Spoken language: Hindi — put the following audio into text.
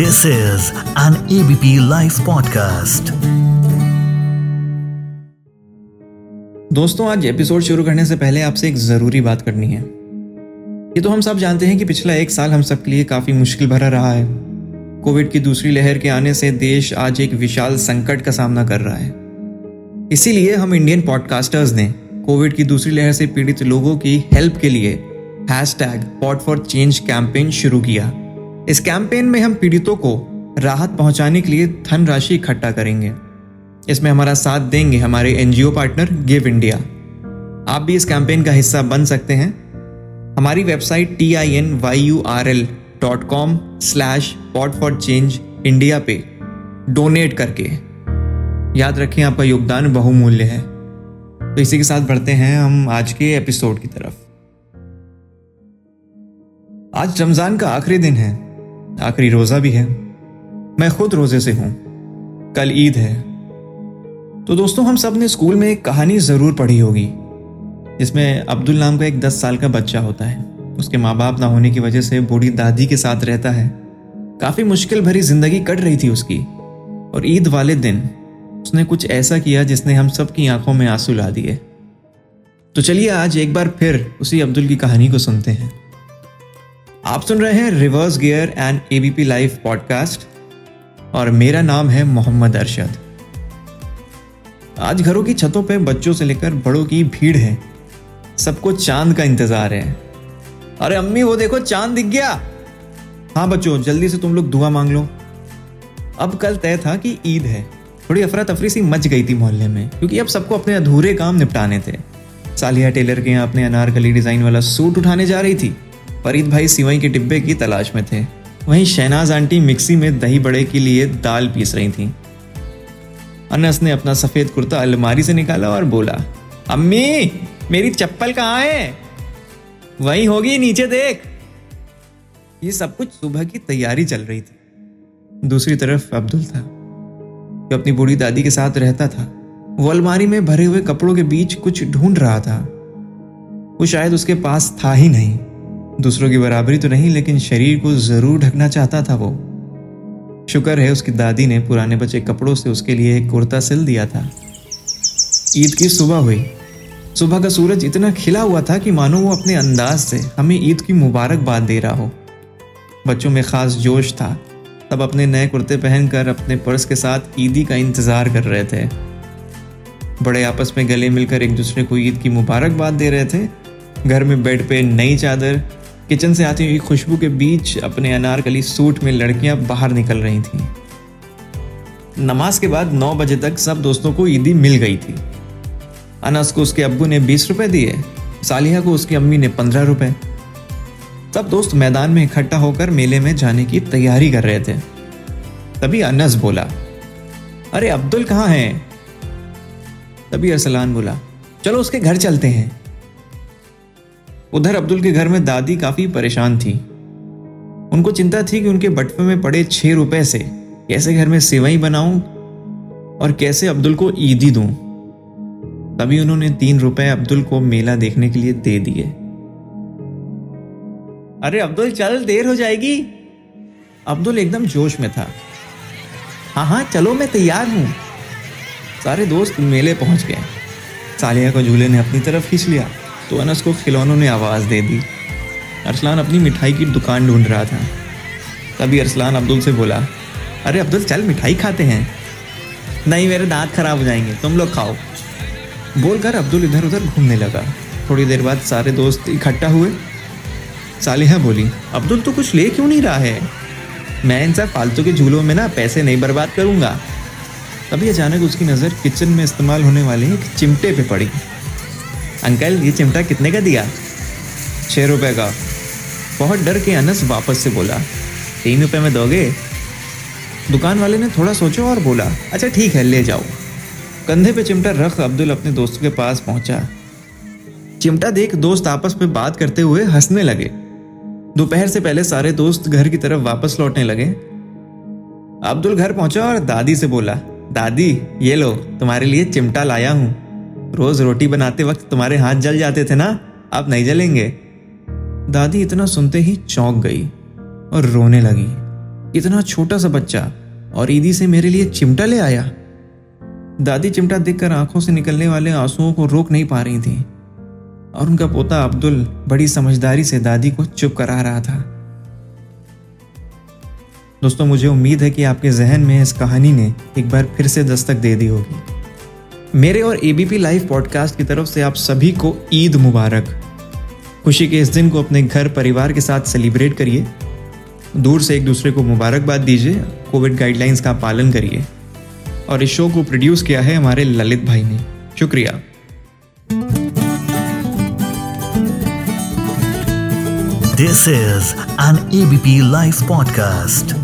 This is an ABP Life podcast. दोस्तों, आज एपिसोड शुरू करने से पहले आपसे एक ज़रूरी बात करनी है। ये तो हम सब जानते हैं कि पिछला एक साल हम सब के लिए काफ़ी मुश्किल भरा रहा है। कोविड की दूसरी लहर के आने से देश आज एक विशाल संकट का सामना कर रहा है। इसीलिए हम इंडियन पॉडकास्टर्स ने कोविड की दूसरी लहर से पीड़ित लोगों की हेल्प के लिए hashtag pot for change campaign शुरू किया। इस कैंपेन में हम पीड़ितों को राहत पहुँचाने के लिए धनराशि इकट्ठा करेंगे। इसमें हमारा साथ देंगे हमारे एनजीओ पार्टनर गिव इंडिया आप भी इस कैंपेन का हिस्सा बन सकते हैं। हमारी website T I N Y U R L dot com slash pot for change India पे डोनेट करके। याद रखें, आपका योगदान बहुमूल्य है। तो इसी के साथ बढ़ते हैं हम आज के एपिसोड की तरफ़। आज रमज़ान का आखिरी दिन है। आखिरी रोजा भी है। मैं खुद रोज़े से हूँ। कल ईद है। तो दोस्तों, हम सबने स्कूल में एक कहानी ज़रूर पढ़ी होगी, जिसमें अब्दुल नाम का एक दस साल का बच्चा होता है। उसके माँ बाप ना होने की वजह से बूढ़ी दादी के साथ रहता है। काफ़ी मुश्किल भरी ज़िंदगी कट रही थी उसकी। और ईद वाले दिन उसने कुछ ऐसा किया जिसने हम सब की आँखों में आँसू ला दिए। तो चलिए आज एक बार फिर उसी अब्दुल की कहानी को सुनते हैं। आप सुन रहे हैं reverse gear and ABP live podcast और मेरा नाम है मोहम्मद अरशद। आज घरों की छतों पे बच्चों से लेकर बड़ों की भीड़ है। सबको चाँद का इंतज़ार है। अरे अम्मी, वो देखो, चाँद दिख गया। हाँ बच्चों, जल्दी से तुम लोग दुआ मांग लो। अब कल तय था कि ईद है। थोड़ी अफरा तफरी सी मच गई थी मोहल्ले में, क्योंकि अब सबको अपने अधूरे काम निपटाने थे। सालिया टेलर के यहाँ अपने अनारकली डिज़ाइन वाला सूट उठाने जा रही थी। फरीद भाई सिवई के डिब्बे की तलाश में थे। वहीं शहनाज आंटी मिक्सी में दही बड़े के लिए दाल पीस रही थी। अनस ने अपना सफ़ेद कुर्ता अलमारी से निकाला और बोला, अम्मी, मेरी चप्पल कहाँ है? वही होगी, नीचे देख। ये सब कुछ सुबह की तैयारी चल रही थी। दूसरी तरफ़ अब्दुल था। जो अपनी बूढ़ी दादी के साथ रहता था, वो अलमारी में भरे हुए कपड़ों के बीच कुछ ढूंढ रहा था। वो शायद उसके पास था ही नहीं। दूसरों की बराबरी तो नहीं, लेकिन शरीर को ज़रूर ढकना चाहता था वो। शुक्र है उसकी दादी ने पुराने बचे कपड़ों से उसके लिए एक कुर्ता सिल दिया था। ईद की सुबह हुई। सुबह का सूरज इतना खिला हुआ था कि मानो वो अपने अंदाज से, हमें ईद की मुबारकबाद दे रहा हो। बच्चों में खास जोश था। तब अपने नए कुर्ते पहनकर अपने पर्स के साथ ईदी का इंतज़ार कर रहे थे। बड़े आपस में गले मिलकर एक दूसरे को ईद की मुबारकबाद दे रहे थे। घर में बेड पे नई चादर किचन से आती हुई खुशबू के बीच अपने अनारकली सूट में लड़कियाँ बाहर निकल रही थीं। नमाज़ के बाद नौ बजे तक सब दोस्तों को ईदी मिल गई थी। अनस को उसके अब्बू ने बीस रुपए दिए सालिया को उसकी अम्मी ने पंद्रह रुपए। सब दोस्त मैदान में इकट्ठा होकर मेले में जाने की तैयारी कर रहे थे। तभी अनस बोला, अरे अब्दुल कहाँ है? तभी अरसलान बोला, चलो उसके घर चलते हैं। उधर अब्दुल के घर में दादी काफ़ी परेशान थी। उनको चिंता थी कि उनके बटवे में पड़े छह रुपए से कैसे घर में सेवई बनाऊँ और कैसे अब्दुल को ईदी दूँ। तभी उन्होंने तीन रुपए अब्दुल को मेला देखने के लिए दे दिए। अरे अब्दुल, चल, देर हो जाएगी। अब्दुल एकदम जोश में था। हाँ हाँ चलो, मैं तैयार हूँ। सारे दोस्त मेले पहुँच गए। सालिया को झूले ने अपनी तरफ़ खींच लिया। तो अनस को खिलौनों ने आवाज़ दे दी। अरसलान अपनी मिठाई की दुकान ढूंढ रहा था। तभी अरसलान अब्दुल से बोला, अरे अब्दुल, चल, मिठाई खाते हैं। नहीं, मेरे दांत खराब हो जाएँगे, तुम लोग खाओ। बोलकर अब्दुल इधर उधर घूमने लगा। थोड़ी देर बाद सारे दोस्त इकट्ठा हुए। सालिहा बोली, अब्दुल तो कुछ ले क्यों नहीं रहा है? मैं इन सब फालतू के झूलों में ना पैसे नहीं बर्बाद करूँगा। तभी अचानक उसकी नज़र किचन में इस्तेमाल होने वाले एक चिमटे पे पड़ी। अंकल, ये चिमटा कितने का दिया? छः रुपए का। बहुत डर के अनस वापस से बोला, तीन रुपए में दोगे? दुकान वाले ने थोड़ा सोचा और बोला अच्छा ठीक है, ले जाओ। कंधे पे चिमटा रख अब्दुल अपने दोस्तों के पास पहुँचा। चिमटा देख दोस्त आपस में बात करते हुए हंसने लगे। दोपहर से पहले सारे दोस्त घर की तरफ़ वापस लौटने लगे। अब्दुल घर पहुँचा और दादी से बोला, दादी, ये लो, तुम्हारे लिए चिमटा लाया हूँ। रोज रोटी बनाते वक्त तुम्हारे हाथ जल जाते थे ना? अब नहीं जलेंगे। दादी इतना सुनते ही चौंक गई और रोने लगी। इतना छोटा सा बच्चा और ईदी से मेरे लिए चिमटा ले आया। दादी चिमटा देखकर आँखों से निकलने वाले आंसुओं को रोक नहीं पा रही थी और उनका पोता अब्दुल बड़ी समझदारी से दादी को चुप करा रहा था। दोस्तों, मुझे उम्मीद है कि आपके जहन में इस कहानी ने एक बार फिर से दस्तक दे दी होगी। मेरे और एबीपी लाइव पॉडकास्ट की तरफ़ से आप सभी को ईद मुबारक। खुशी के इस दिन को अपने घर परिवार के साथ सेलिब्रेट करिए। दूर से एक दूसरे को मुबारकबाद दीजिए कोविड गाइडलाइंस का पालन करिए। और इस शो को प्रोड्यूस किया है हमारे ललित भाई ने। शुक्रिया। This is an ABP live podcast.